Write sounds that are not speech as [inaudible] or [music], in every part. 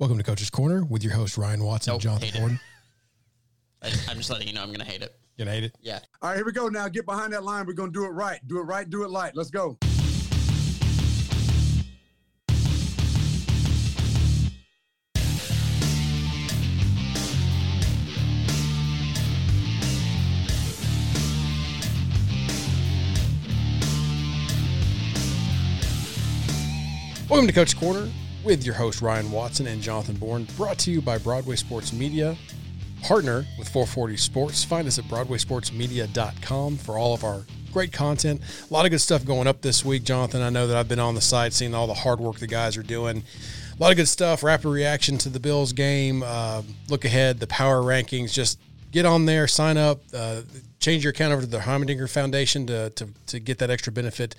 Welcome to Coach's Corner with your host Ryan Watson, Nope, Jonathan hate. Gordon. [laughs] I, I'm just letting you know I'm gonna hate it. You gonna hate it? Yeah. All right, here we go. Now get behind that line. We're gonna do it right. Do it right. Do it light. Let's go. Welcome to Coach's Corner with your host Ryan Watson and Jonathan Bourne. Brought to you by Broadway Sports Media. Partner with 440 Sports. Find us at BroadwaySportsMedia.com for all of our great content. A lot of good stuff going up this week, Jonathan. I know that I've been on the site seeing all the hard work the guys are doing. A lot of good stuff. Rapid reaction to the Bills game. Uh, look ahead. The power rankings. Just get on there, sign up, uh, change your account over to the Heimerdinger Foundation to, to, to get that extra benefit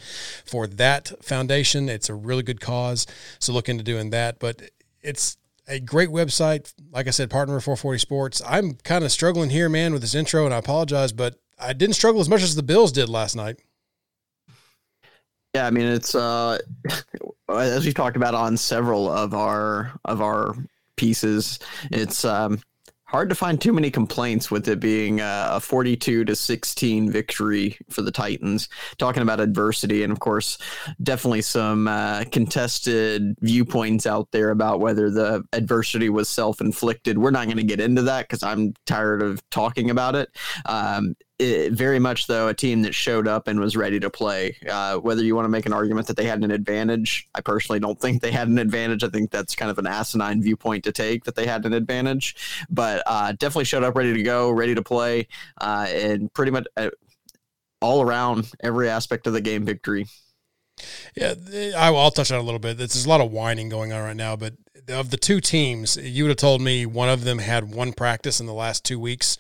for that foundation. It's a really good cause. So look into doing that. But it's a great website. Like I said, partner with 440 Sports. I'm kind of struggling here, man, with this intro, and I apologize, but I didn't struggle as much as the Bills did last night. Yeah, I mean it's uh [laughs] as we've talked about on several of our of our pieces, it's um hard to find too many complaints with it being uh, a 42 to 16 victory for the Titans. Talking about adversity and of course definitely some uh, contested viewpoints out there about whether the adversity was self-inflicted. We're not going to get into that cuz I'm tired of talking about it. Um very much though a team that showed up and was ready to play. Uh, whether you want to make an argument that they had an advantage, I personally don't think they had an advantage. I think that's kind of an asinine viewpoint to take that they had an advantage, but uh, definitely showed up ready to go, ready to play, uh, and pretty much uh, all around every aspect of the game victory. Yeah, I'll touch on it a little bit. There's a lot of whining going on right now, but of the two teams, you would have told me one of them had one practice in the last two weeks.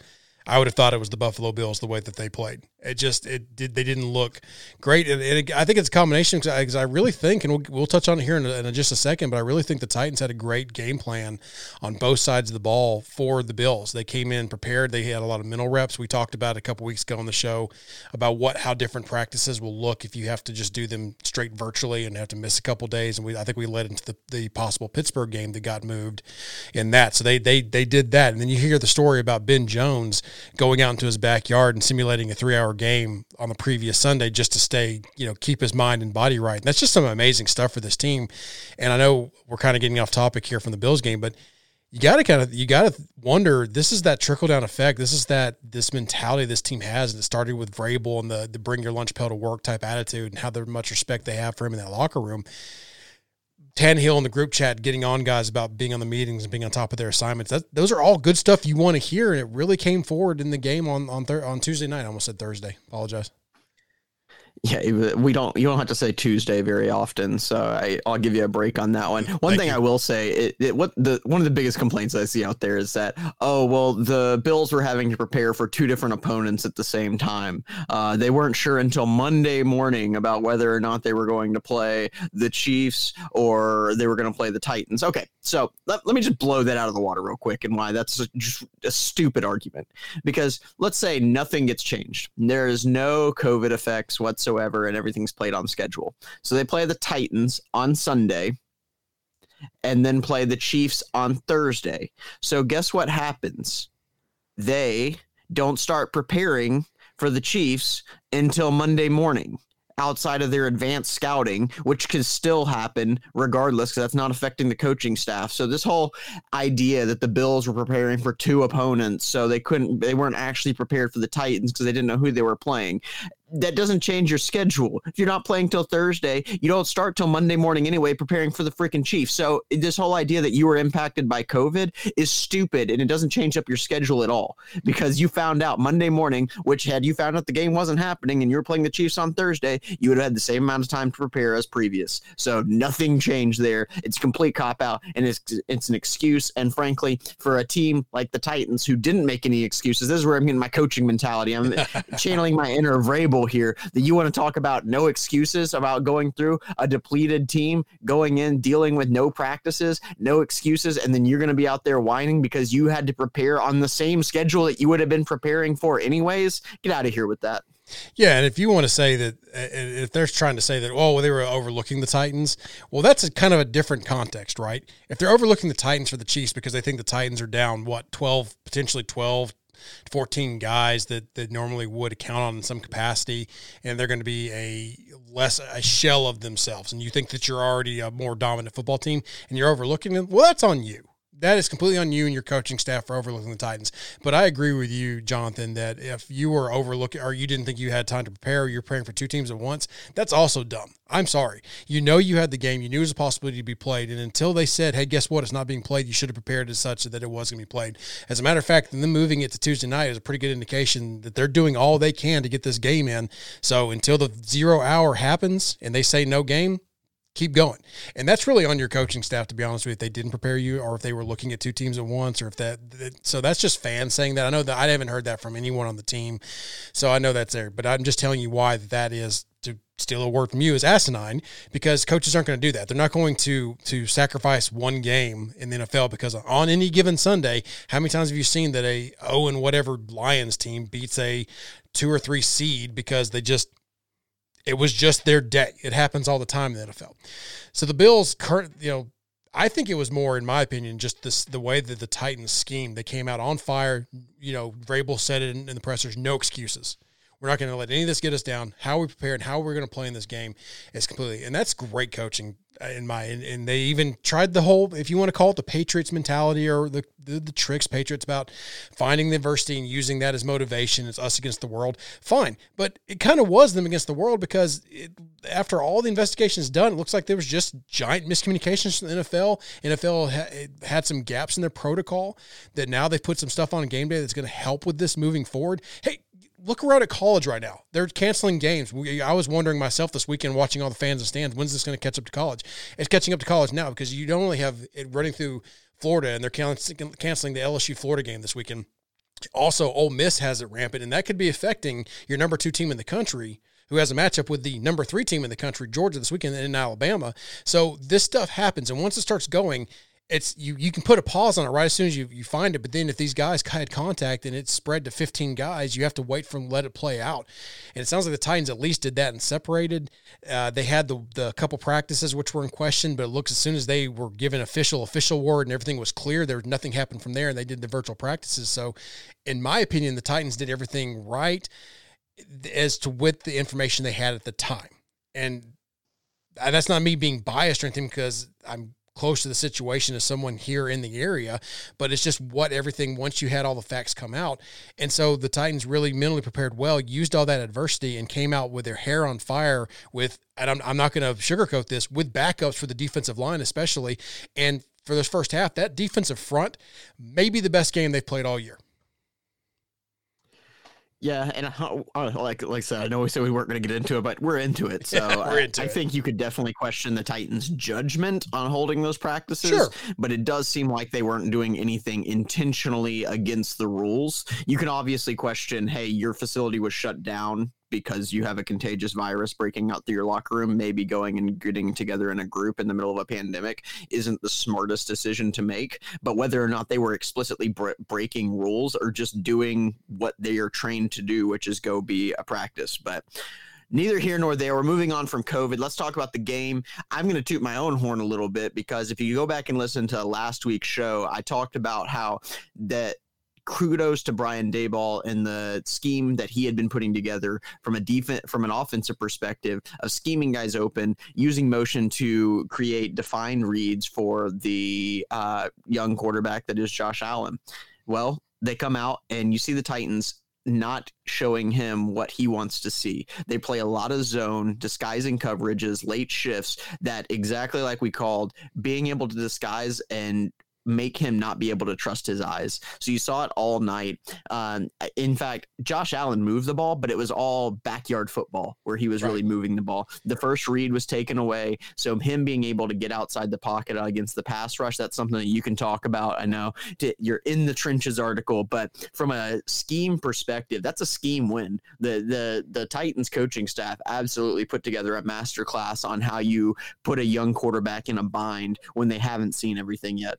I would have thought it was the Buffalo Bills the way that they played. It just it did they didn't look great, and, and it, I think it's a combination because I, I, really think, and we'll, we'll touch on it here in, in, just a second, but I really think the Titans had a great game plan on both sides of the ball for the Bills. They came in prepared. They had a lot of mental reps. We talked about a couple weeks ago on the show about what how different practices will look if you have to just do them straight virtually and have to miss a couple days. And we I think we led into the, the possible Pittsburgh game that got moved in that. So they they they did that, and then you hear the story about Ben Jones going out into his backyard and simulating a three hour game on the previous Sunday just to stay, you know, keep his mind and body right. And that's just some amazing stuff for this team. And I know we're kind of getting off topic here from the Bills game, but you got to kind of you got to wonder. This is that trickle down effect. This is that this mentality this team has that started with Vrabel and the the bring your lunch pail to work type attitude and how much respect they have for him in that locker room. Tannehill in the group chat getting on guys about being on the meetings and being on top of their assignments. That, those are all good stuff you want to hear, and it really came forward in the game on on thir- on Tuesday night. I almost said Thursday. Apologize. Yeah, we don't. You don't have to say Tuesday very often, so I, I'll give you a break on that one. One Thank thing you. I will say, it, it, what the one of the biggest complaints I see out there is that oh well, the Bills were having to prepare for two different opponents at the same time. Uh, they weren't sure until Monday morning about whether or not they were going to play the Chiefs or they were going to play the Titans. Okay, so let, let me just blow that out of the water real quick and why that's a, just a stupid argument. Because let's say nothing gets changed, there is no COVID effects whatsoever and everything's played on schedule. So they play the Titans on Sunday and then play the Chiefs on Thursday. So guess what happens? They don't start preparing for the Chiefs until Monday morning outside of their advanced scouting, which could still happen regardless, because that's not affecting the coaching staff. So this whole idea that the Bills were preparing for two opponents, so they couldn't, they weren't actually prepared for the Titans because they didn't know who they were playing. That doesn't change your schedule. If you're not playing till Thursday, you don't start till Monday morning anyway, preparing for the freaking Chiefs. So this whole idea that you were impacted by COVID is stupid, and it doesn't change up your schedule at all because you found out Monday morning, which had you found out the game wasn't happening and you were playing the Chiefs on Thursday, you would have had the same amount of time to prepare as previous. So nothing changed there. It's complete cop out, and it's it's an excuse. And frankly, for a team like the Titans who didn't make any excuses, this is where I'm getting my coaching mentality. I'm [laughs] channeling my inner Vrabel here. That you want to talk about no excuses about going through a depleted team, going in dealing with no practices, no excuses, and then you're going to be out there whining because you had to prepare on the same schedule that you would have been preparing for anyways. Get out of here with that. Yeah, and if you want to say that, if they're trying to say that, oh, well, they were overlooking the Titans, well, that's a kind of a different context, right? If they're overlooking the Titans for the Chiefs because they think the Titans are down, what, 12, potentially 12, 14 guys that, that normally would count on in some capacity, and they're going to be a less a shell of themselves, and you think that you're already a more dominant football team, and you're overlooking them, well, that's on you that is completely on you and your coaching staff for overlooking the Titans. But I agree with you, Jonathan, that if you were overlooking or you didn't think you had time to prepare, you're praying for two teams at once, that's also dumb. I'm sorry. You know you had the game, you knew it was a possibility to be played, and until they said, "Hey, guess what? It's not being played," you should have prepared as such that it was going to be played. As a matter of fact, them moving it to Tuesday night is a pretty good indication that they're doing all they can to get this game in. So until the zero hour happens and they say no game, keep going. And that's really on your coaching staff, to be honest with you, if they didn't prepare you or if they were looking at two teams at once or if that, that, so that's just fans saying that. I know that I haven't heard that from anyone on the team. So I know that's there, but I'm just telling you why that is to steal a word from you is asinine because coaches aren't going to do that. They're not going to to sacrifice one game in the NFL because on any given Sunday, how many times have you seen that a oh and whatever Lions team beats a two or three seed because they just it was just their day. It happens all the time in the NFL. So the Bills, current, you know, I think it was more, in my opinion, just this the way that the Titans scheme. They came out on fire. You know, Vrabel said it in, in the pressers: no excuses. We're not going to let any of this get us down. How we prepare and how we're going to play in this game is completely, and that's great coaching uh, in my. And, and, they even tried the whole, if you want to call it the Patriots mentality or the, the, the tricks Patriots about finding the adversity and using that as motivation. It's us against the world. Fine, but it kind of was them against the world because it, after all the investigations done, it looks like there was just giant miscommunications in the NFL. NFL ha- had some gaps in their protocol that now they put some stuff on game day that's going to help with this moving forward. Hey, look around at college right now. They're canceling games. We, I was wondering myself this weekend watching all the fans and stands, when's this going to catch up to college? It's catching up to college now because you don't only have it running through Florida and they're canceling the LSU Florida game this weekend. Also, Ole Miss has it rampant, and that could be affecting your number two team in the country who has a matchup with the number three team in the country, Georgia, this weekend in Alabama. So this stuff happens, and once it starts going, it's you you can put a pause on it right as soon as you, you find it but then if these guys had contact and it's spread to 15 guys you have to wait for them to let it play out. And it sounds like the titans at least did that and separated. Uh, they had the, the couple practices which were in question but it looks as soon as they were given official official word and everything was clear there was nothing happened from there and they did the virtual practices. So in my opinion the titans did everything right as to with the information they had at the time. And uh, that's not me being biased or anything because i'm close to the situation as someone here in the area, but it's just what everything once you had all the facts come out. And so the Titans really mentally prepared well, used all that adversity, and came out with their hair on fire with, and I'm, I'm not going to sugarcoat this, with backups for the defensive line, especially. And for this first half, that defensive front may be the best game they've played all year. Yeah, and uh, like like I said, I know we said we weren't going to get into it, but we're into it. So [laughs] we're into I, it. I think you could definitely question the Titans' judgment on holding those practices. Sure. But it does seem like they weren't doing anything intentionally against the rules. You can obviously question, hey, your facility was shut down because you have a contagious virus breaking out through your locker room, maybe going and getting together in a group in the middle of a pandemic isn't the smartest decision to make. But whether or not they were explicitly bre- breaking rules or just doing what they are trained to do, which is go be a practice. But neither here nor there. We're moving on from COVID. Let's talk about the game. I'm going to toot my own horn a little bit because if you go back and listen to last week's show, I talked about how that kudos to Brian Daboll and the scheme that he had been putting together from a defense from an offensive perspective of scheming guys open, using motion to create defined reads for the uh, young quarterback that is Josh Allen. Well, they come out and you see the Titans not showing him what he wants to see. They play a lot of zone, disguising coverages, late shifts that exactly like we called being able to disguise and make him not be able to trust his eyes. So you saw it all night. Um, in fact, Josh Allen moved the ball, but it was all backyard football where he was right. really moving the ball. The first read was taken away. So him being able to get outside the pocket against the pass rush, that's something that you can talk about. I know to, you're in the trenches article, but from a scheme perspective, that's a scheme win. The the the Titans coaching staff absolutely put together a master class on how you put a young quarterback in a bind when they haven't seen everything yet.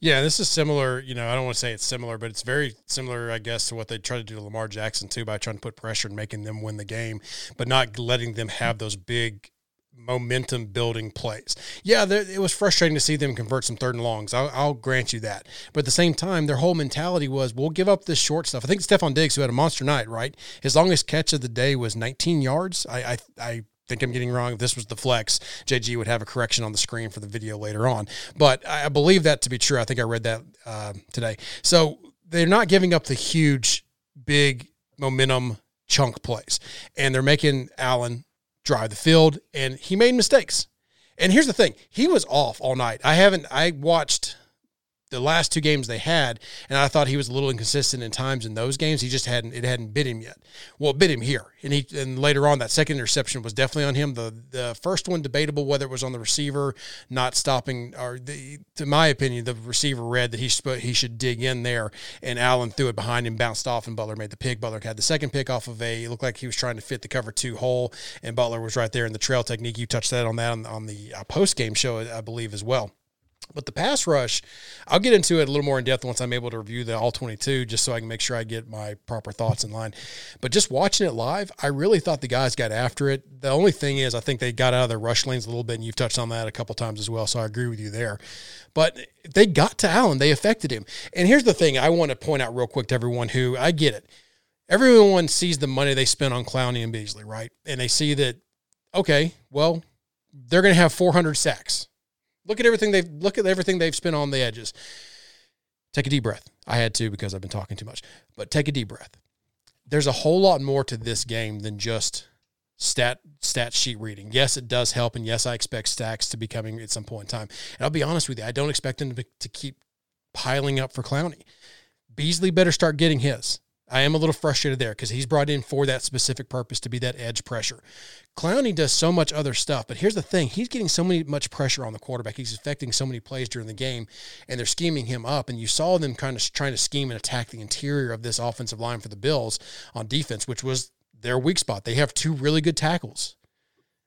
Yeah, this is similar. You know, I don't want to say it's similar, but it's very similar, I guess, to what they tried to do to Lamar Jackson too by trying to put pressure and making them win the game, but not letting them have those big momentum building plays. Yeah, it was frustrating to see them convert some third and longs. I'll, I'll, grant you that. But at the same time, their whole mentality was we'll give up this short stuff. I think Stefon Diggs, who had a monster night, right? His longest catch of the day was 19 yards. I, I, I think I'm getting wrong. If this was the flex, JG would have a correction on the screen for the video later on. But I believe that to be true. I think I read that uh, today. So they're not giving up the huge, big momentum chunk plays. And they're making Allen drive the field, and he made mistakes. And here's the thing he was off all night. I haven't, I watched the last two games they had, and I thought he was a little inconsistent in times in those games. He just hadn't it hadn't bit him yet. Well, it bit him here, and he and later on that second interception was definitely on him. The the first one debatable whether it was on the receiver not stopping or the to my opinion the receiver read that he he should dig in there, and Allen threw it behind him, bounced off, and Butler made the pick. Butler had the second pick off of a it looked like he was trying to fit the cover two hole, and Butler was right there in the trail technique. You touched that on that on, on the uh, post game show, I believe as well. But the pass rush, I'll get into it a little more in depth once I'm able to review the all 22, just so I can make sure I get my proper thoughts in line. But just watching it live, I really thought the guys got after it. The only thing is, I think they got out of their rush lanes a little bit, and you've touched on that a couple times as well. So I agree with you there. But they got to Allen, they affected him. And here's the thing I want to point out real quick to everyone who I get it. Everyone sees the money they spent on Clowney and Beasley, right? And they see that, okay, well, they're going to have 400 sacks Look at everything they've look at everything they've spent on the edges. Take a deep breath. I had to because I've been talking too much. But take a deep breath. There's a whole lot more to this game than just stat stat sheet reading. Yes, it does help, and yes, I expect stacks to be coming at some point in time. And I'll be honest with you, I don't expect them to, be, to keep piling up for Clowney. Beasley better start getting his. I am a little frustrated there because he's brought in for that specific purpose to be that edge pressure. Clowney does so much other stuff, but here's the thing: he's getting so many much pressure on the quarterback. He's affecting so many plays during the game, and they're scheming him up. And you saw them kind of trying to scheme and attack the interior of this offensive line for the Bills on defense, which was their weak spot. They have two really good tackles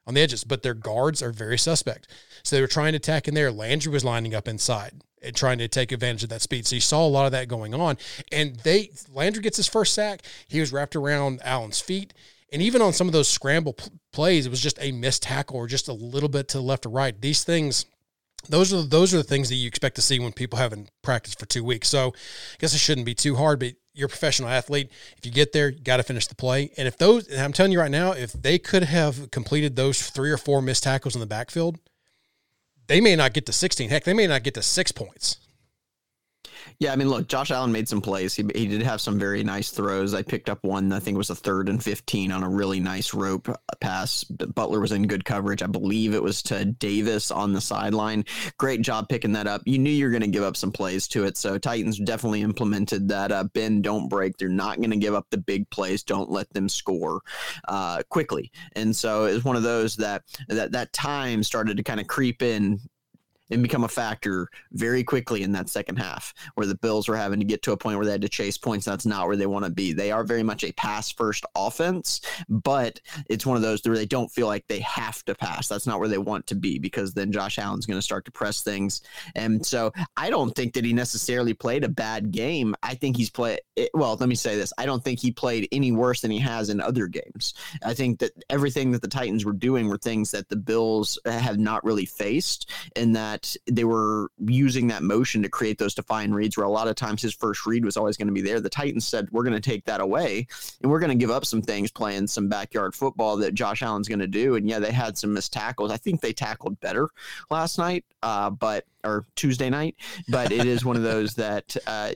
on the edges, but their guards are very suspect. So they were trying to attack in there. Landry was lining up inside trying to take advantage of that speed. So you saw a lot of that going on. And they Landry gets his first sack. He was wrapped around Allen's feet. And even on some of those scramble plays, it was just a missed tackle or just a little bit to the left or right. These things, those are those are the things that you expect to see when people haven't practiced for two weeks. So I guess it shouldn't be too hard, but you're a professional athlete. If you get there, you got to finish the play. And if those, and I'm telling you right now, if they could have completed those three or four missed tackles in the backfield, they may not get to 16. Heck, they may not get to six points. Yeah, I mean, look, Josh Allen made some plays. He, he did have some very nice throws. I picked up one, I think it was a third and 15 on a really nice rope pass. Butler was in good coverage. I believe it was to Davis on the sideline. Great job picking that up. You knew you were going to give up some plays to it. So Titans definitely implemented that uh, bend, don't break. They're not going to give up the big plays. Don't let them score uh, quickly. And so it was one of those that that, that time started to kind of creep in and become a factor very quickly in that second half, where the Bills were having to get to a point where they had to chase points. That's not where they want to be. They are very much a pass first offense, but it's one of those where they don't feel like they have to pass. That's not where they want to be because then Josh Allen's going to start to press things. And so I don't think that he necessarily played a bad game. I think he's played, eh, well, let me say this I don't think he played any worse than he has in other games. I think that everything that the Titans were doing were things that the Bills eh, have not really faced, and that that they were using that motion to create those defined reads where a lot of times his first read was always going to be there. The Titans said, we're going to take that away and we're going to give up some things playing some backyard football that Josh Allen's going to do. And yeah, they had some missed tackles. I think they tackled better last night, uh, but or Tuesday night, but it is one of those that uh,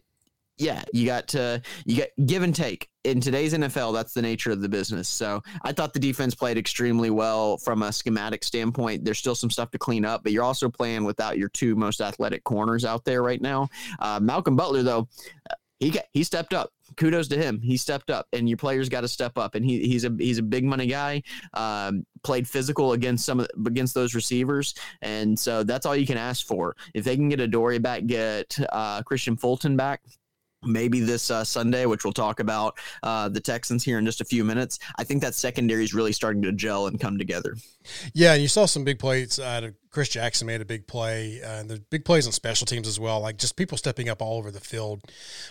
yeah, you got to you got give and take. In today's NFL, that's the nature of the business. So I thought the defense played extremely well from a schematic standpoint. There's still some stuff to clean up, but you're also playing without your two most athletic corners out there right now. Uh, Malcolm Butler, though, he he stepped up. Kudos to him. He stepped up, and your players got to step up. And he, he's a he's a big money guy. Um, played physical against some against those receivers, and so that's all you can ask for. If they can get Adoree' back, get uh, Kristian Fulton back maybe this uh, Sunday, which we'll talk about uh, the Texans here in just a few minutes. I think that secondary is really starting to gel and come together. Yeah, and you saw some big plays of Chris Jackson made a big play, uh, and the big plays on special teams as well. Like just people stepping up all over the field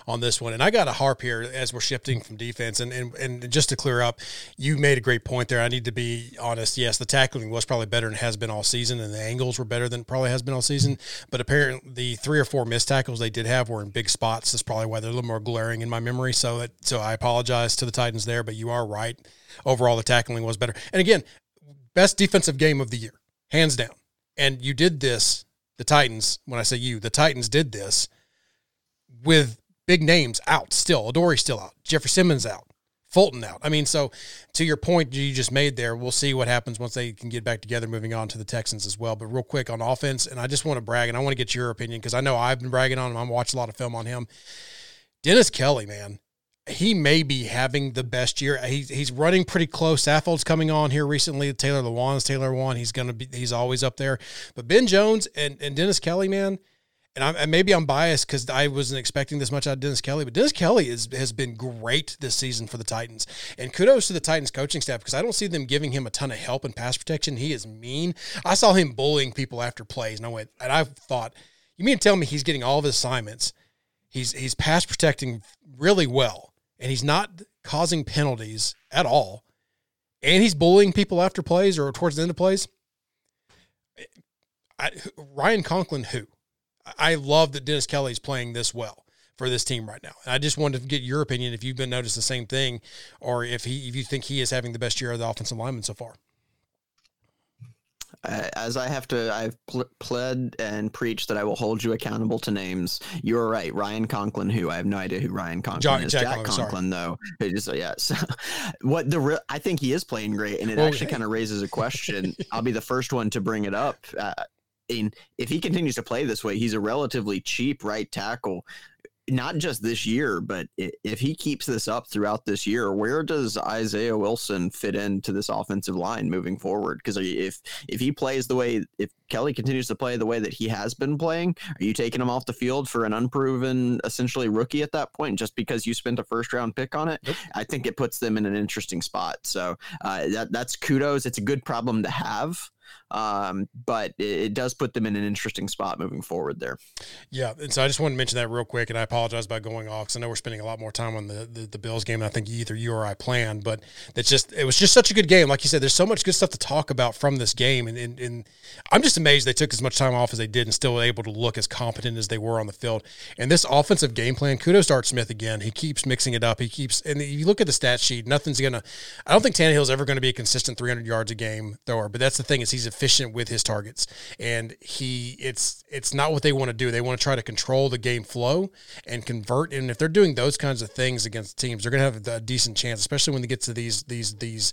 on this one. And I got a harp here as we're shifting from defense. And and, and just to clear up, you made a great point there. I need to be honest. Yes, the tackling was probably better than has been all season, and the angles were better than probably has been all season. But apparently, the three or four missed tackles they did have were in big spots. That's probably why they're a little more glaring in my memory. So that so I apologize to the Titans there, but you are right. Overall, the tackling was better. And again, best defensive game of the year, hands down. And you did this, the Titans, when I say you, the Titans did this with big names out still. Adoree still out. Jeffery Simmons out. Fulton out. I mean, so to your point you just made there, we'll see what happens once they can get back together moving on to the Texans as well. But real quick on offense, and I just want to brag, and I want to get your opinion because I know I've been bragging on him. I'm watching a lot of film on him. Dennis Kelly, man, he may be having the best year. He's he's running pretty close. Saffold's coming on here recently. Taylor Lewan's Taylor Lewan. He's gonna be. He's always up there. But Ben Jones and, and Dennis Kelly, man, and, I'm, and maybe I'm biased because I wasn't expecting this much out of Dennis Kelly, but Dennis Kelly is, has been great this season for the Titans. And kudos to the Titans coaching staff because I don't see them giving him a ton of help in pass protection. He is mean. I saw him bullying people after plays, and I went, and I thought, you mean to tell me he's getting all of his assignments? He's he's pass protecting really well, and he's not causing penalties at all, and he's bullying people after plays or towards the end of plays. I, Ryan Conklin, who? I love that Dennis Kelly's playing this well for this team right now. I just wanted to get your opinion if you've been noticed the same thing, or if he if you think he is having the best year of the offensive lineman so far. As I have to, I've pl- pled and preached that I will hold you accountable to names. You're right, Ryan Conklin. Who I have no idea who Ryan Conklin John, is. Jack, Jack Conklin, though. Just so, [laughs] what the real? I think he is playing great, and it actually kind of raises a question. [laughs] I'll be the first one to bring it up. Uh, in if he continues to play this way, he's a relatively cheap right tackle. Not just this year, but if he keeps this up throughout this year, where does Isaiah Wilson fit into this offensive line moving forward? Because if if he plays the way, if Kelly continues to play the way that he has been playing, are you taking him off the field for an unproven, essentially rookie at that point, just because you spent a first round pick on it? Nope. I think it puts them in an interesting spot. So uh, that that's kudos. It's a good problem to have um, but it, it does put them in an interesting spot moving forward there. Yeah, and so I just wanted to mention that real quick, and I apologize about going off because I know we're spending a lot more time on the, the the Bills game I think either you or I planned. But it's just it was just such a good game. Like you said, there's so much good stuff to talk about from this game, and and, and I'm just amazed they took as much time off as they did and still able to look as competent as they were on the field. And this offensive game plan, kudos to Art Smith again. He keeps mixing it up. He keeps, and you look at the stat sheet, nothing's gonna. I don't think Tannehill's ever going to be a consistent 300 yards a game thrower, but that's the thing is he's efficient with his targets, and he it's it's not what they want to do. They want to try to control the game flow and convert. And if they're doing those kinds of things against teams, they're going to have a decent chance, especially when they get to these these these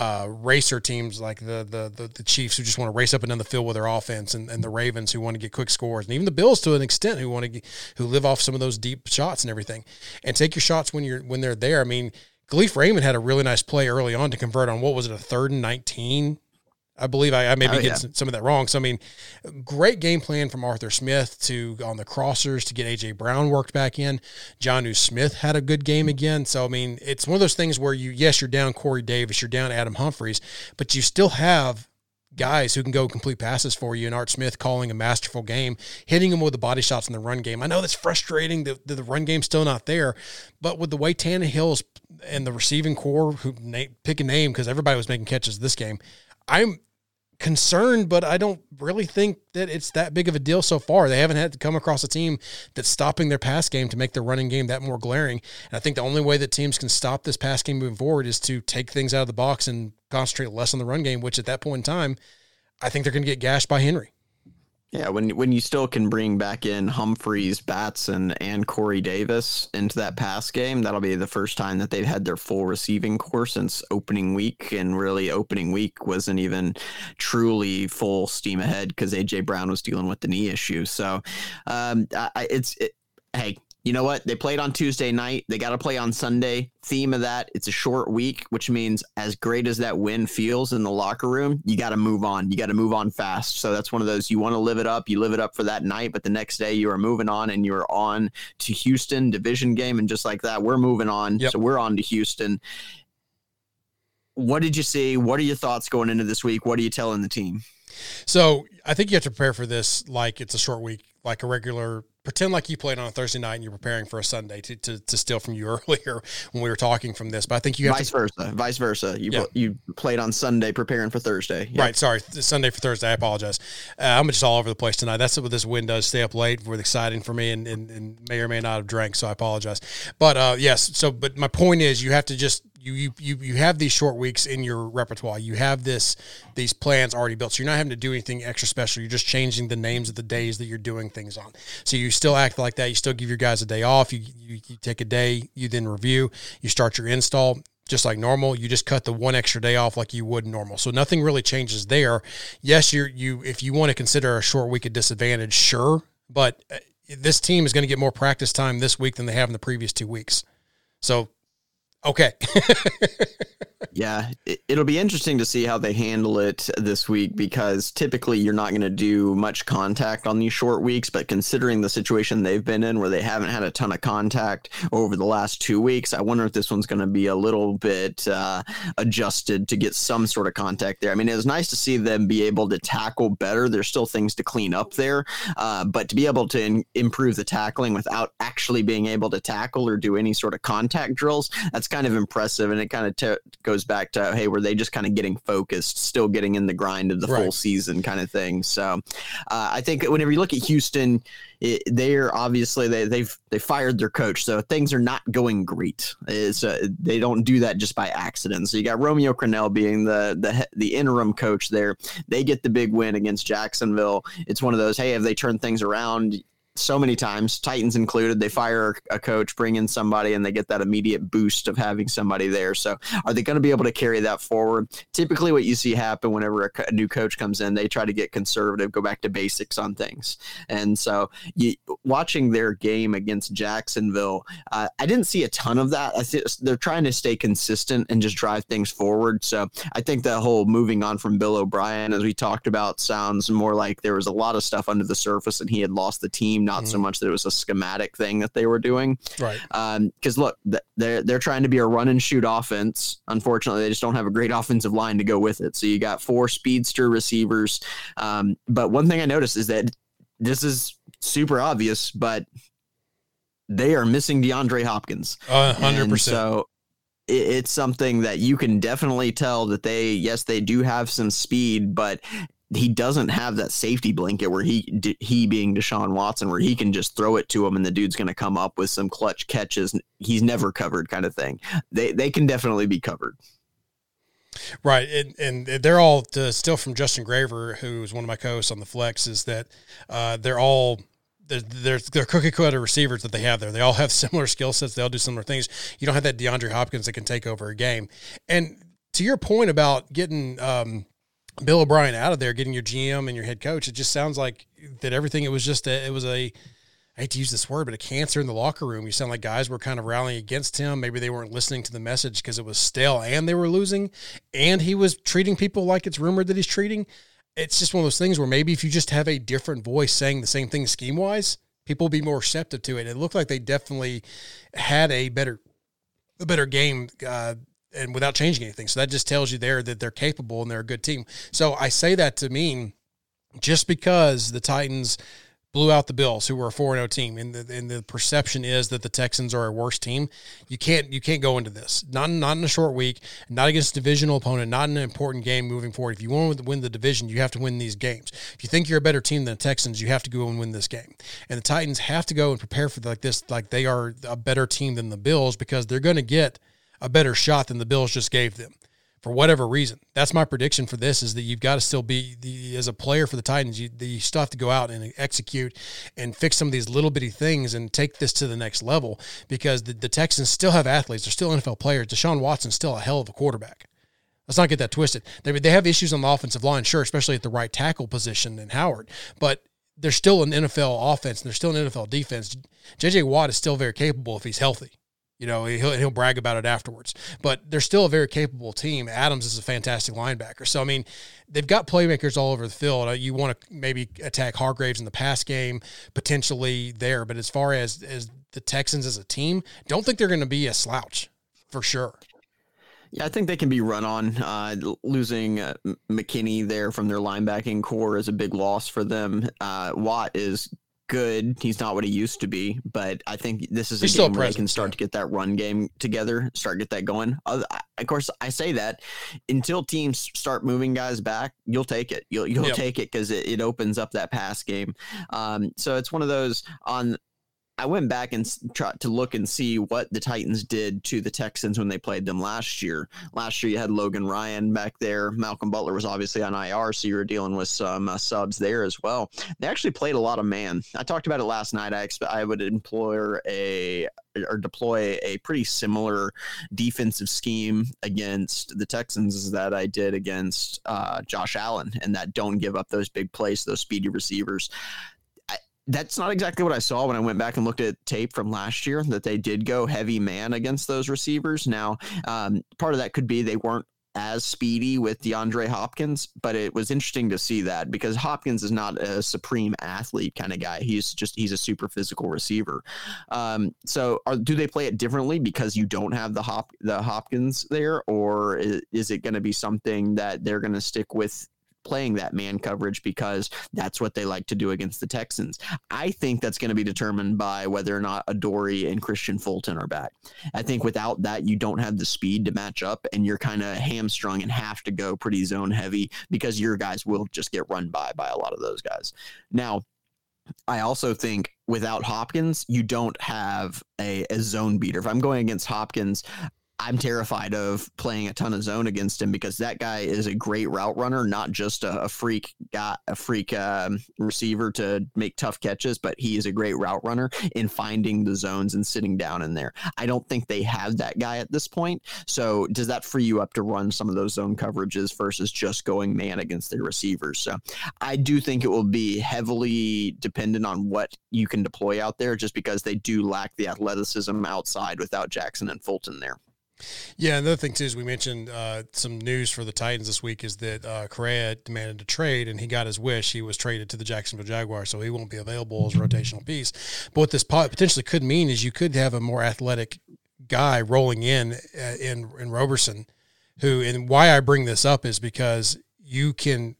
uh, racer teams like the, the the the Chiefs who just want to race up and down the field with their offense, and, and the Ravens who want to get quick scores, and even the Bills to an extent who want to get, who live off some of those deep shots and everything, and take your shots when you're when they're there. I mean, Kalif Raymond had a really nice play early on to convert on what was it a third and nineteen. I believe I, I maybe Oh, get yeah. some, of that wrong. So I mean, great game plan from Arthur Smith to on the crossers to get AJ Brown worked back in. Jonnu Smith had a good game again. So I mean, it's one of those things where you yes, you're down Corey Davis, you're down Adam Humphries, but you still have guys who can go complete passes for you. And Art Smith calling a masterful game, hitting them with the body shots in the run game. I know that's frustrating that the, the run game's still not there, but with the way Tannehill's and the receiving corps, who pick a name because everybody was making catches this game, I'm concerned, but I don't really think that it's that big of a deal so far. They haven't had to come across a team that's stopping their pass game to make their running game that more glaring. And I think the only way that teams can stop this pass game moving forward is to take things out of the box and concentrate less on the run game, which at that point in time, I think they're going to get gashed by Henry. Yeah, when when you still can bring back in Humphries, Batson, and Corey Davis into that pass game, that'll be the first time that they've had their full receiving corps since opening week. And really, opening week wasn't even truly full steam ahead because AJ Brown was dealing with the knee issue. So, um, I, it's it, hey. You know what? They played on Tuesday night. They got to play on Sunday. Theme of that, it's a short week, which means as great as that win feels in the locker room, you got to move on. You got to move on fast. So that's one of those you want to live it up. You live it up for that night, but the next day you are moving on and you're on to Houston division game, and just like that, we're moving on. Yep. So we're on to Houston. what did you see? What are your thoughts going into this week? What are you telling the team? So I think you have to prepare for this like it's a short week, like a regular. Pretend like you played on a Thursday night and you're preparing for a Sunday to, to, to steal from you [laughs] earlier when we were talking from this. But I think you have vice to, versa, vice versa. You Yeah. you played on Sunday preparing for Thursday. Yeah. Right. Sorry. Sunday for Thursday. I apologize. Uh, I'm just all over the place tonight. That's what this win does. Stay up late with exciting for me and, and, and may or may not have drank. So I apologize. But uh, yes. So, but my point is you have to just, you, you, you, you have these short weeks in your repertoire. You have this, these plans already built. So you're not having to do anything extra special. You're just changing the names of the days that you're doing things on. So you still act like that. You still give your guys a day off. You, you, you take a day, you then review, you start your install just like normal. You just cut the one extra day off like you would normal. So nothing really changes there. Yes, you're you if you want to consider a short week a disadvantage, sure, but uh, this team is going to get more practice time this week than they have in the previous two weeks. So okay. [laughs] Yeah, it, it'll be interesting to see how they handle it this week because typically you're not going to do much contact on these short weeks. But considering the situation they've been in where they haven't had a ton of contact over the last two weeks, I wonder if this one's going to be a little bit uh, adjusted to get some sort of contact there. I mean, it was nice to see them be able to tackle better. There's still things to clean up there, uh, but to be able to in- improve the tackling without actually being able to tackle or do any sort of contact drills, that's kind of impressive. And it kind of t- goes back to, hey, were they just kind of getting focused, still getting in the grind of the full season kind of thing? So uh, I think whenever you look at Houston, it, they're obviously they, they've they fired their coach, so things are not going great. It's, uh, they don't do that just by accident. So you got Romeo Crennel being the the the interim coach there. They get the big win against Jacksonville. It's one of those. Hey, have they turned things around? So many times, Titans included, they fire a coach, bring in somebody, and they get that immediate boost of having somebody there. So, are they going to be able to carry that forward? Typically, what you see happen whenever a, a new coach comes in, they try to get conservative, go back to basics on things. And so, you, watching their game against Jacksonville, uh, I didn't see a ton of that. I think they're trying to stay consistent and just drive things forward. So I think that whole moving on from Bill O'Brien, as we talked about, sounds more like there was a lot of stuff under the surface and he had lost the team, not so much that it was a schematic thing that they were doing. right. Because look, they're they're trying to be a run and shoot offense. Unfortunately, they just don't have a great [laughs] offensive line to go with it. So you got four speedster receivers. Um, but one thing I noticed is that this is super obvious, but they are missing DeAndre Hopkins. Hundred And percent. So it's something that you can definitely tell that they, yes, they do have some speed, but he doesn't have that safety blanket where he, he being Deshaun Watson, where he can just throw it to him and the dude's going to come up with some clutch catches. He's never covered, kind of thing. They they can definitely be covered. Right, and, and they're all to still from Justin Graver, who's one of my co-hosts on the Flex, is that uh, they're all they're they're cookie cutter receivers that they have there. They all have [laughs] similar skill sets. They all do similar things. You don't have that DeAndre Hopkins that can take over a game. And to your point about getting um, Bill O'Brien out of there, getting your GM and your head coach, it just sounds like that everything. It was just a, it was a I hate to use this word, but a cancer in the locker room. You sound like guys were kind of rallying against him. Maybe they weren't listening to the message because it was stale and they were losing, and he was treating people like it's rumored that he's treating. It's just one of those things where maybe if you just have a different voice saying the same thing scheme wise, people will be more receptive to it. It looked like they definitely had a better, a better game. Uh, and without changing anything. So that just tells you there that they're capable and they're a good team. So I say that to mean just because the Titans blew out the Bills, who were a four zero oh team, and the and the perception is that the Texans are a worse team. You can't you can't go into this not not in a short week, not against a divisional opponent, not in an important game moving forward. If you want to win the division, you have to win these games. If you think you're a better team than the Texans, you have to go and win this game. And the Titans have to go and prepare for like this, like they are a better team than the Bills because they're going to get a better shot than the Bills just gave them for whatever reason. That's my prediction for this is that you've got to still be the as a player for the Titans, you, you still have to go out and execute and fix some of these little bitty things and take this to the next level because the, the Texans still have athletes. They're still NFL players. Deshaun Watson's still a hell of a quarterback. Let's not get that twisted. They, they have issues on the offensive line, sure, especially at the right tackle position in Howard, but they're still an NFL offense and they're still an NFL defense. JJ Watt is still very capable if he's healthy. You know, he'll, he'll brag about it afterwards. But they're still a very capable team. Adams is a fantastic linebacker. So, I mean, they've got playmakers all over the field. Uh, You want to maybe attack Hargreaves in the pass game, potentially there. But as far as, as the Texans as a team, don't think they're going to be a slouch for sure. Yeah, I think they can be run on. Uh, losing uh, McKinney there from their linebacking corps is a big loss for them. Uh, Watt is good. He's not what he used to be, but I think this is a He's game where they can start yeah. to get that run game together, start get that going. Uh, of course, I say that until teams start moving guys back, you'll take it. You'll you'll Yep. take it because it, it opens up that pass game. Um, so it's one of those on. I went back and tried to look and see what the Titans did to the Texans when they played them last year. Last year, you had Logan Ryan back there. Malcolm Butler was obviously on IR, so you were dealing with some uh, subs there as well. They actually played a lot of man. I talked about it last night. I expect I would employ a or deploy a pretty similar defensive scheme against the Texans that I did against uh, Josh Allen, and that don't give up those big plays, those speedy receivers. That's not exactly what I saw when I went back and looked at tape from last year. That they did go heavy man against those receivers. Now, um, part of that could be they weren't as speedy with DeAndre Hopkins, but it was interesting to see that because Hopkins is not a supreme athlete kind of guy. He's just he's a super physical receiver. Um, so are, do they play it differently because you don't have the hop the Hopkins there, or is, is it going to be something that they're going to stick with? Playing that man coverage because that's what they like to do against the Texans. I think that's going to be determined by whether or not Adoree and Kristian Fulton are back. I think without that, you don't have the speed to match up, and you're kind of hamstrung and have to go pretty zone heavy because your guys will just get run by by a lot of those guys. Now, I also think without Hopkins, you don't have a, a zone beater. If I'm going against Hopkins, I'm terrified of playing a ton of zone against him because that guy is a great route runner, not just a, a freak guy, a freak um, receiver to make tough catches, but he is a great route runner in finding the zones and sitting down in there. I don't think they have that guy at this point. So does that free you up to run some of those zone coverages versus just going man against their receivers? So I do think it will be heavily dependent on what you can deploy out there, just because they do lack the athleticism outside without Jackson and Fulton there. Yeah, another thing too is we mentioned uh, some news for the Titans this week is that uh, Correa demanded a trade and he got his wish. He was traded to the Jacksonville Jaguars, so he won't be available as a rotational piece. But what this potentially could mean is you could have a more athletic guy rolling in uh, in in Roberson, who and why I bring this up is because you can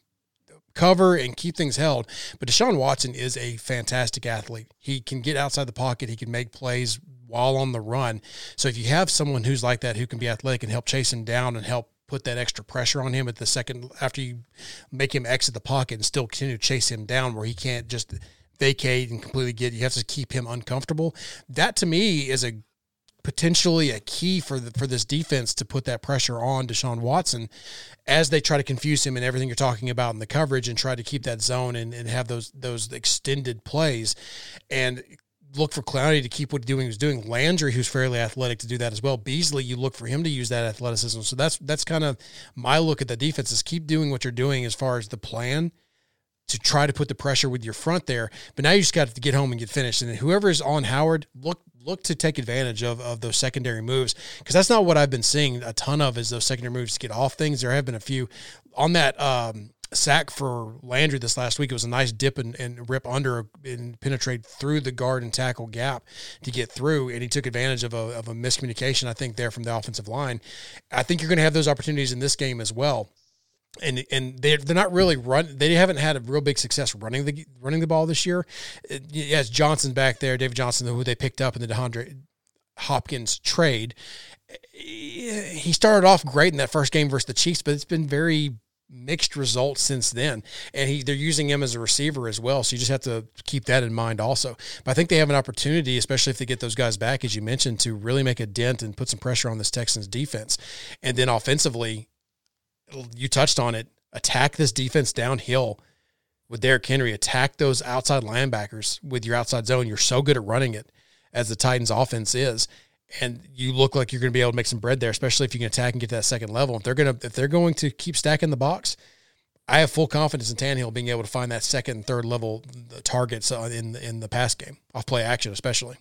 cover and keep things held. But Deshaun Watson is a fantastic athlete. He can get outside the pocket. He can make plays while on the run. So if you have someone who's like that who can be athletic and help chase him down and help put that extra pressure on him at the second after you make him exit the pocket and still continue to chase him down where he can't just vacate and completely get you have to keep him uncomfortable. That to me is a potentially a key for the, for this defense to put that pressure on Deshaun Watson as they try to confuse him and everything you're talking about in the coverage and try to keep that zone and, and have those those extended plays and look for Clowney to keep what doing was doing. Landry, who's fairly athletic, to do that as well. Beasley, you look for him to use that athleticism. So that's that's kind of my look at the defense is keep doing what you're doing as far as the plan to try to put the pressure with your front there. But now you just got to get home and get finished. And whoever is on Howard, look look to take advantage of of those secondary moves because that's not what I've been seeing a ton of is those secondary moves to get off things. There have been a few on that um, sack for Landry this last week. It was a nice dip and, and rip under and penetrate through the guard and tackle gap to get through, and he took advantage of a, of a miscommunication I think there from the offensive line. I think you're going to have those opportunities in this game as well and and they're they're not really run. They haven't had a real big success running the running the ball this year. Yes, Johnson back there, David Johnson, who they picked up in the DeAndre Hopkins trade. He started off great in that first game versus the Chiefs, but it's been very mixed results since then. And he they're using him as a receiver as well. So you just have to keep that in mind also. But I think they have an opportunity, especially if they get those guys back, as you mentioned, to really make a dent and put some pressure on this Texans defense. And then offensively, you touched on it. Attack this defense downhill with Derrick Henry. Attack those outside linebackers with your outside zone. You're so good at running it as the Titans offense is. And you look like you're going to be able to make some bread there, especially if you can attack and get to that second level. If they're going to if they're going to keep stacking the box, I have full confidence in Tannehill being able to find that second and third level uh, targets uh, in in the pass game, off play action especially.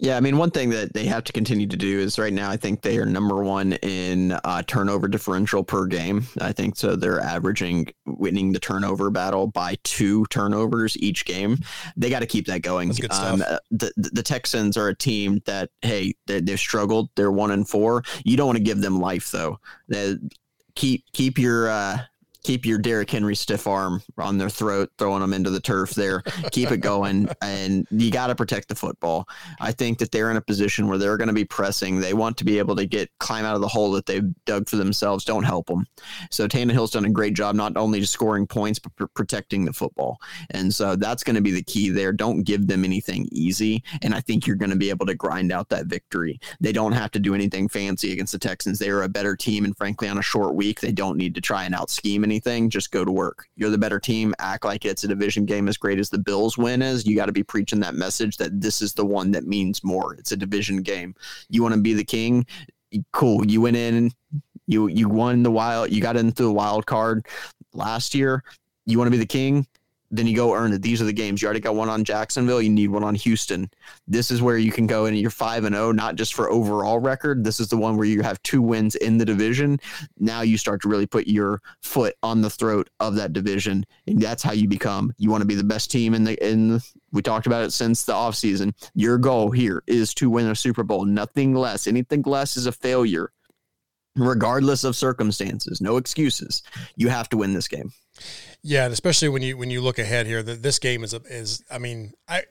Yeah, I mean, one thing that they have to continue to do is right now, I think they are number one in uh, turnover differential per game. I think so. They're averaging winning the turnover battle by two turnovers each game. They got to keep that going. Um, uh, the, the Texans are a team that, hey, they, they've struggled. They're one and four. You don't want to give them life, though. They, keep keep your uh, keep your Derrick Henry stiff arm on their throat, throwing them into the turf there. keep it going, [laughs] and you got to protect the football. I think that they're in a position where they're going to be pressing. They want to be able to get climb out of the hole that they've dug for themselves. Don't help them. So Tannehill's done a great job, not only just scoring points but pr- protecting the football. And so that's going to be the key there. Don't give them anything easy, and I think you're going to be able to grind out that victory. They don't have to do anything fancy against the Texans. They are a better team, and frankly, on a short week, they don't need to try and out scheme anything. Just go to work. You're the better team. Act like it's a division game as great as the Bills win is. You got to be preaching that message that this is the one that means more. It's a division game. You want to be the king. Cool. You went in. You you won the wild. You got into the wild card last year. You want to be the king. Then you go earn it. These are the games. You already got one on Jacksonville. You need one on Houston. This is where you can go and you're five and zero, not just for overall record. This is the one where you have two wins in the division. Now you start to really put your foot on the throat of that division, and that's how you become. You want to be the best team in the in. The, we talked about it since the offseason. Your goal here is to win a Super Bowl. Nothing less. Anything less is a failure, regardless of circumstances. No excuses. You have to win this game. Yeah, and especially when you when you look ahead here, that this game is a, is I mean, I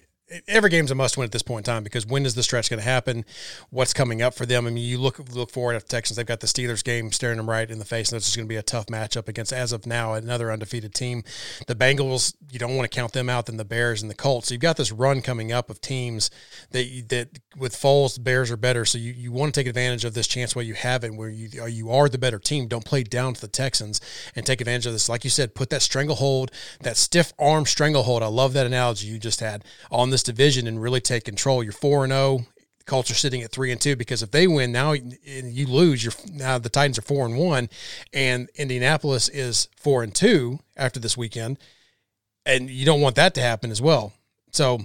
every game's a must win at this point in time because when is the stretch going to happen? What's coming up for them? I mean, you look look forward at the Texans. They've got the Steelers game staring them right in the face, and it's just going to be a tough matchup against, as of now, another undefeated team. The Bengals, you don't want to count them out. Then the Bears and the Colts. So you've got this run coming up of teams that that with Foles, the Bears are better. So you, you want to take advantage of this chance while you have it, where you are you are the better team. Don't play down to the Texans and take advantage of this. Like you said, put that stranglehold, that stiff arm stranglehold. I love that analogy you just had on this division and really take control. You're four and oh, zero. Colts are sitting at three and two because if they win now and you lose, you're now the Titans are four and one, and Indianapolis is four and two after this weekend, and you don't want that to happen as well. So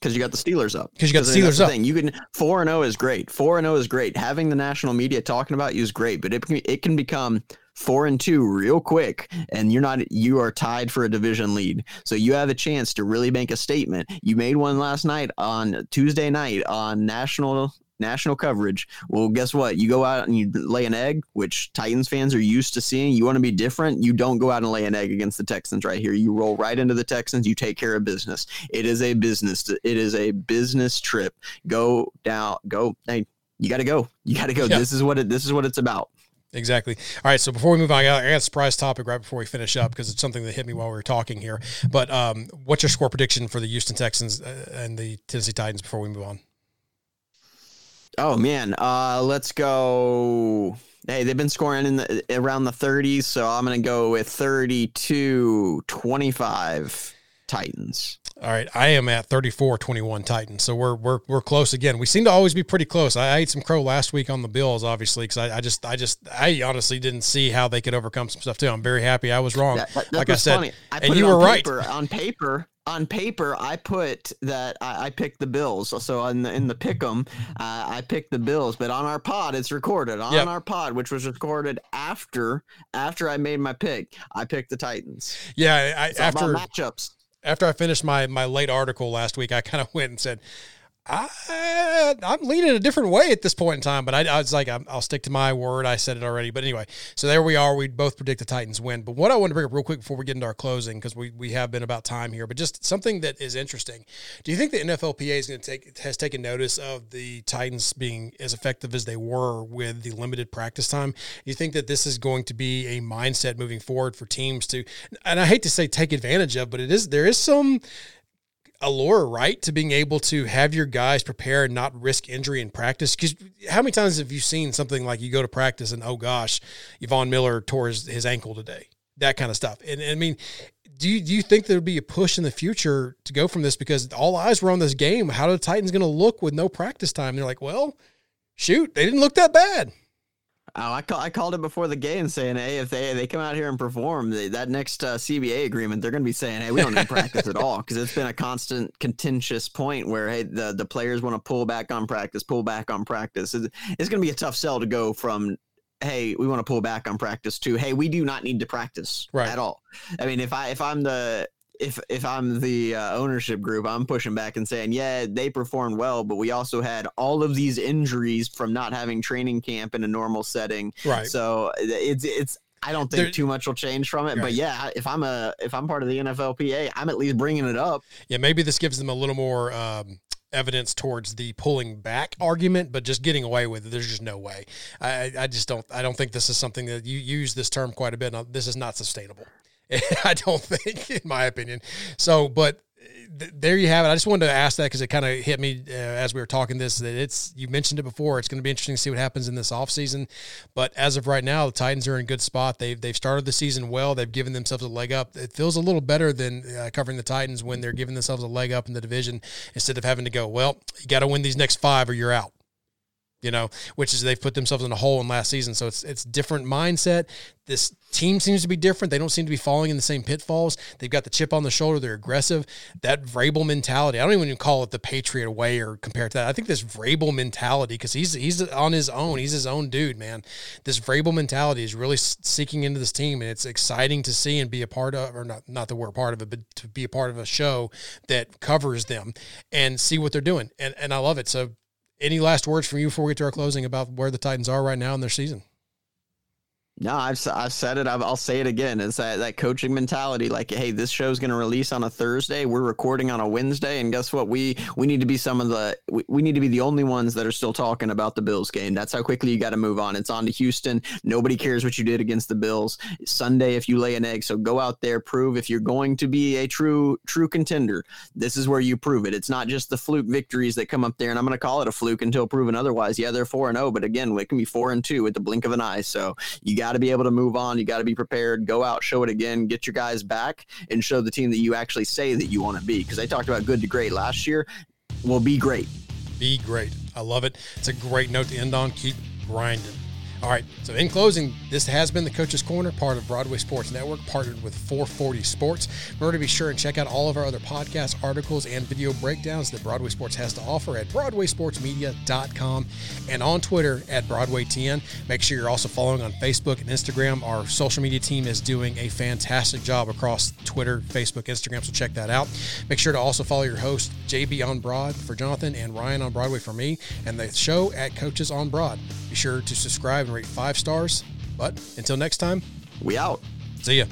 because you got the Steelers up. Because you got the Steelers up. Thing. You can four and zero is great. Four and zero is great. Having the national media talking about you is great, but it it can become four and two real quick, and you're not you are tied for a division lead. So you have a chance to really make a statement. You made one last night on Tuesday night on national national coverage. Well, guess what? You go out and you lay an egg, which Titans fans are used to seeing. You want to be different. You don't go out and lay an egg against the Texans right here. You roll right into the Texans. You take care of business. It is a business. It is a business trip. Go down. Go. Hey, you got to go. You got to go. Yeah. This is what it. This is what it's about. Exactly. All right. So before we move on, I got, I got a surprise topic right before we finish up because it's something that hit me while we were talking here. But um, what's your score prediction for the Houston Texans uh, and the Tennessee Titans before we move on? Oh man, uh, let's go. Hey, they've been scoring in the around the 30s, so I'm gonna go with 32 25 Titans. All right, I am at 34-21 Titans, so we're we're we're close again. We seem to always be pretty close. I, I ate some crow last week on the Bills, obviously, because I, I just I just I honestly didn't see how they could overcome some stuff too. I'm very happy I was wrong. That- that- like I said, funny. I and put you were right. paper, On paper, on paper, I put that I, I picked the Bills. So in the in the pick'em, uh, I picked the Bills. But on our pod, it's recorded. On Yep. our pod, which was recorded after after I made my pick, I picked the Titans. Yeah, I, after matchups. After I finished my my late article last week, I kind of [laughs] went and said, I, I'm leaning a different way at this point in time, but I, I was like, I'm, I'll stick to my word. I said it already. But anyway, so there we are. We both predict the Titans win. But what I want to bring up real quick before we get into our closing, because we, we have been about time here, but just something that is interesting. Do you think the NFLPA is going to take has taken notice of the Titans being as effective as they were with the limited practice time? You think that this is going to be a mindset moving forward for teams to, and I hate to say take advantage of, but it is there is some allure, right, to being able to have your guys prepare and not risk injury in practice? Because how many times have you seen something like you go to practice and oh gosh, Von Miller tore his, his ankle today, that kind of stuff. And, I mean, do you do you think there would be a push in the future to go from this because all eyes were on this game? How are the Titans going to look with no practice time? They're like, well, shoot, they didn't look that bad. Oh, I, call, I called it before the game, saying, "Hey, if they they come out here and perform, they, that next uh, CBA agreement, they're going to be saying, hey, we don't need practice at all,' because it's been a constant contentious point where hey, the the players want to pull back on practice, pull back on practice. It's, it's going to be a tough sell to go from hey, we want to pull back on practice to hey, we do not need to practice Right. at all. I mean, if I if I'm the if if I'm the uh, ownership group, I'm pushing back and saying, yeah, they performed well, but we also had all of these injuries from not having training camp in a normal setting. Right. So it's it's. I don't think There- too much will change from it, Right. but yeah, if I'm a if I'm part of the NFLPA, I'm at least bringing it up. Yeah, maybe this gives them a little more um, evidence towards the pulling back argument, but just getting away with it. There's just no way. I, I- just don't. I don't think this is something that you use this term quite a bit. Now, This is not sustainable. [laughs] I don't think, in my opinion. So, but th- there you have it. I just wanted to ask that because it kind of hit me uh, as we were talking this that it's you mentioned it before. It's going to be interesting to see what happens in this offseason. But as of right now, the Titans are in a good spot. They've they've started the season well. They've given themselves a leg up. It feels a little better than uh, covering the Titans when they're giving themselves a leg up in the division instead of having to go, well, you got to win these next five or you're out you know, which is they've put themselves in a hole in last season. So it's it's different mindset. This team seems to be different. They don't seem to be falling in the same pitfalls. They've got the chip on the shoulder. They're aggressive. That Vrabel mentality. I don't even call it the Patriot way or compare it to that. I think this Vrabel mentality because he's he's on his own. He's his own dude, man. This Vrabel mentality is really seeking into this team, and it's exciting to see and be a part of, or not not that we're a part of it, but to be a part of a show that covers them and see what they're doing. And and I love it. So any last words from you before we get to our closing about where the Titans are right now in their season? No, I've I've said it. I've, I'll say it again. It's that that coaching mentality. Like, hey, this show's going to release on a Thursday. We're recording on a Wednesday, and guess what? We we need to be some of the we, we need to be the only ones that are still talking about the Bills game. That's how quickly you got to move on. It's on to Houston. Nobody cares what you did against the Bills Sunday if you lay an egg. So go out there, prove if you're going to be a true true contender. This is where you prove it. It's not just the fluke victories that come up there, and I'm going to call it a fluke until proven otherwise. Yeah, they're four and zero, but again, it can be four and two at the blink of an eye. So you got to be able to move on. You got to be prepared. Go out, show it again, get your guys back, and show the team that you actually say that you want to be. Because they talked about good to great last year. Well, be great. Be great. I love it. It's a great note to end on. Keep grinding. All right. So, in closing, this has been the Coach's Corner, part of Broadway Sports Network, partnered with 440 Sports. Remember to be sure and check out all of our other podcasts, articles, and video breakdowns that Broadway Sports has to offer at BroadwaySportsMedia.com and on Twitter at BroadwayTN. Make sure you're also following on Facebook and Instagram. Our social media team is doing a fantastic job across Twitter, Facebook, Instagram, so check that out. Make sure to also follow your host, JB on Broad for Jonathan and Ryan on Broadway for me, and the show at Coaches on Broad. Be sure to subscribe and rate five stars. But until next time, We out. see ya.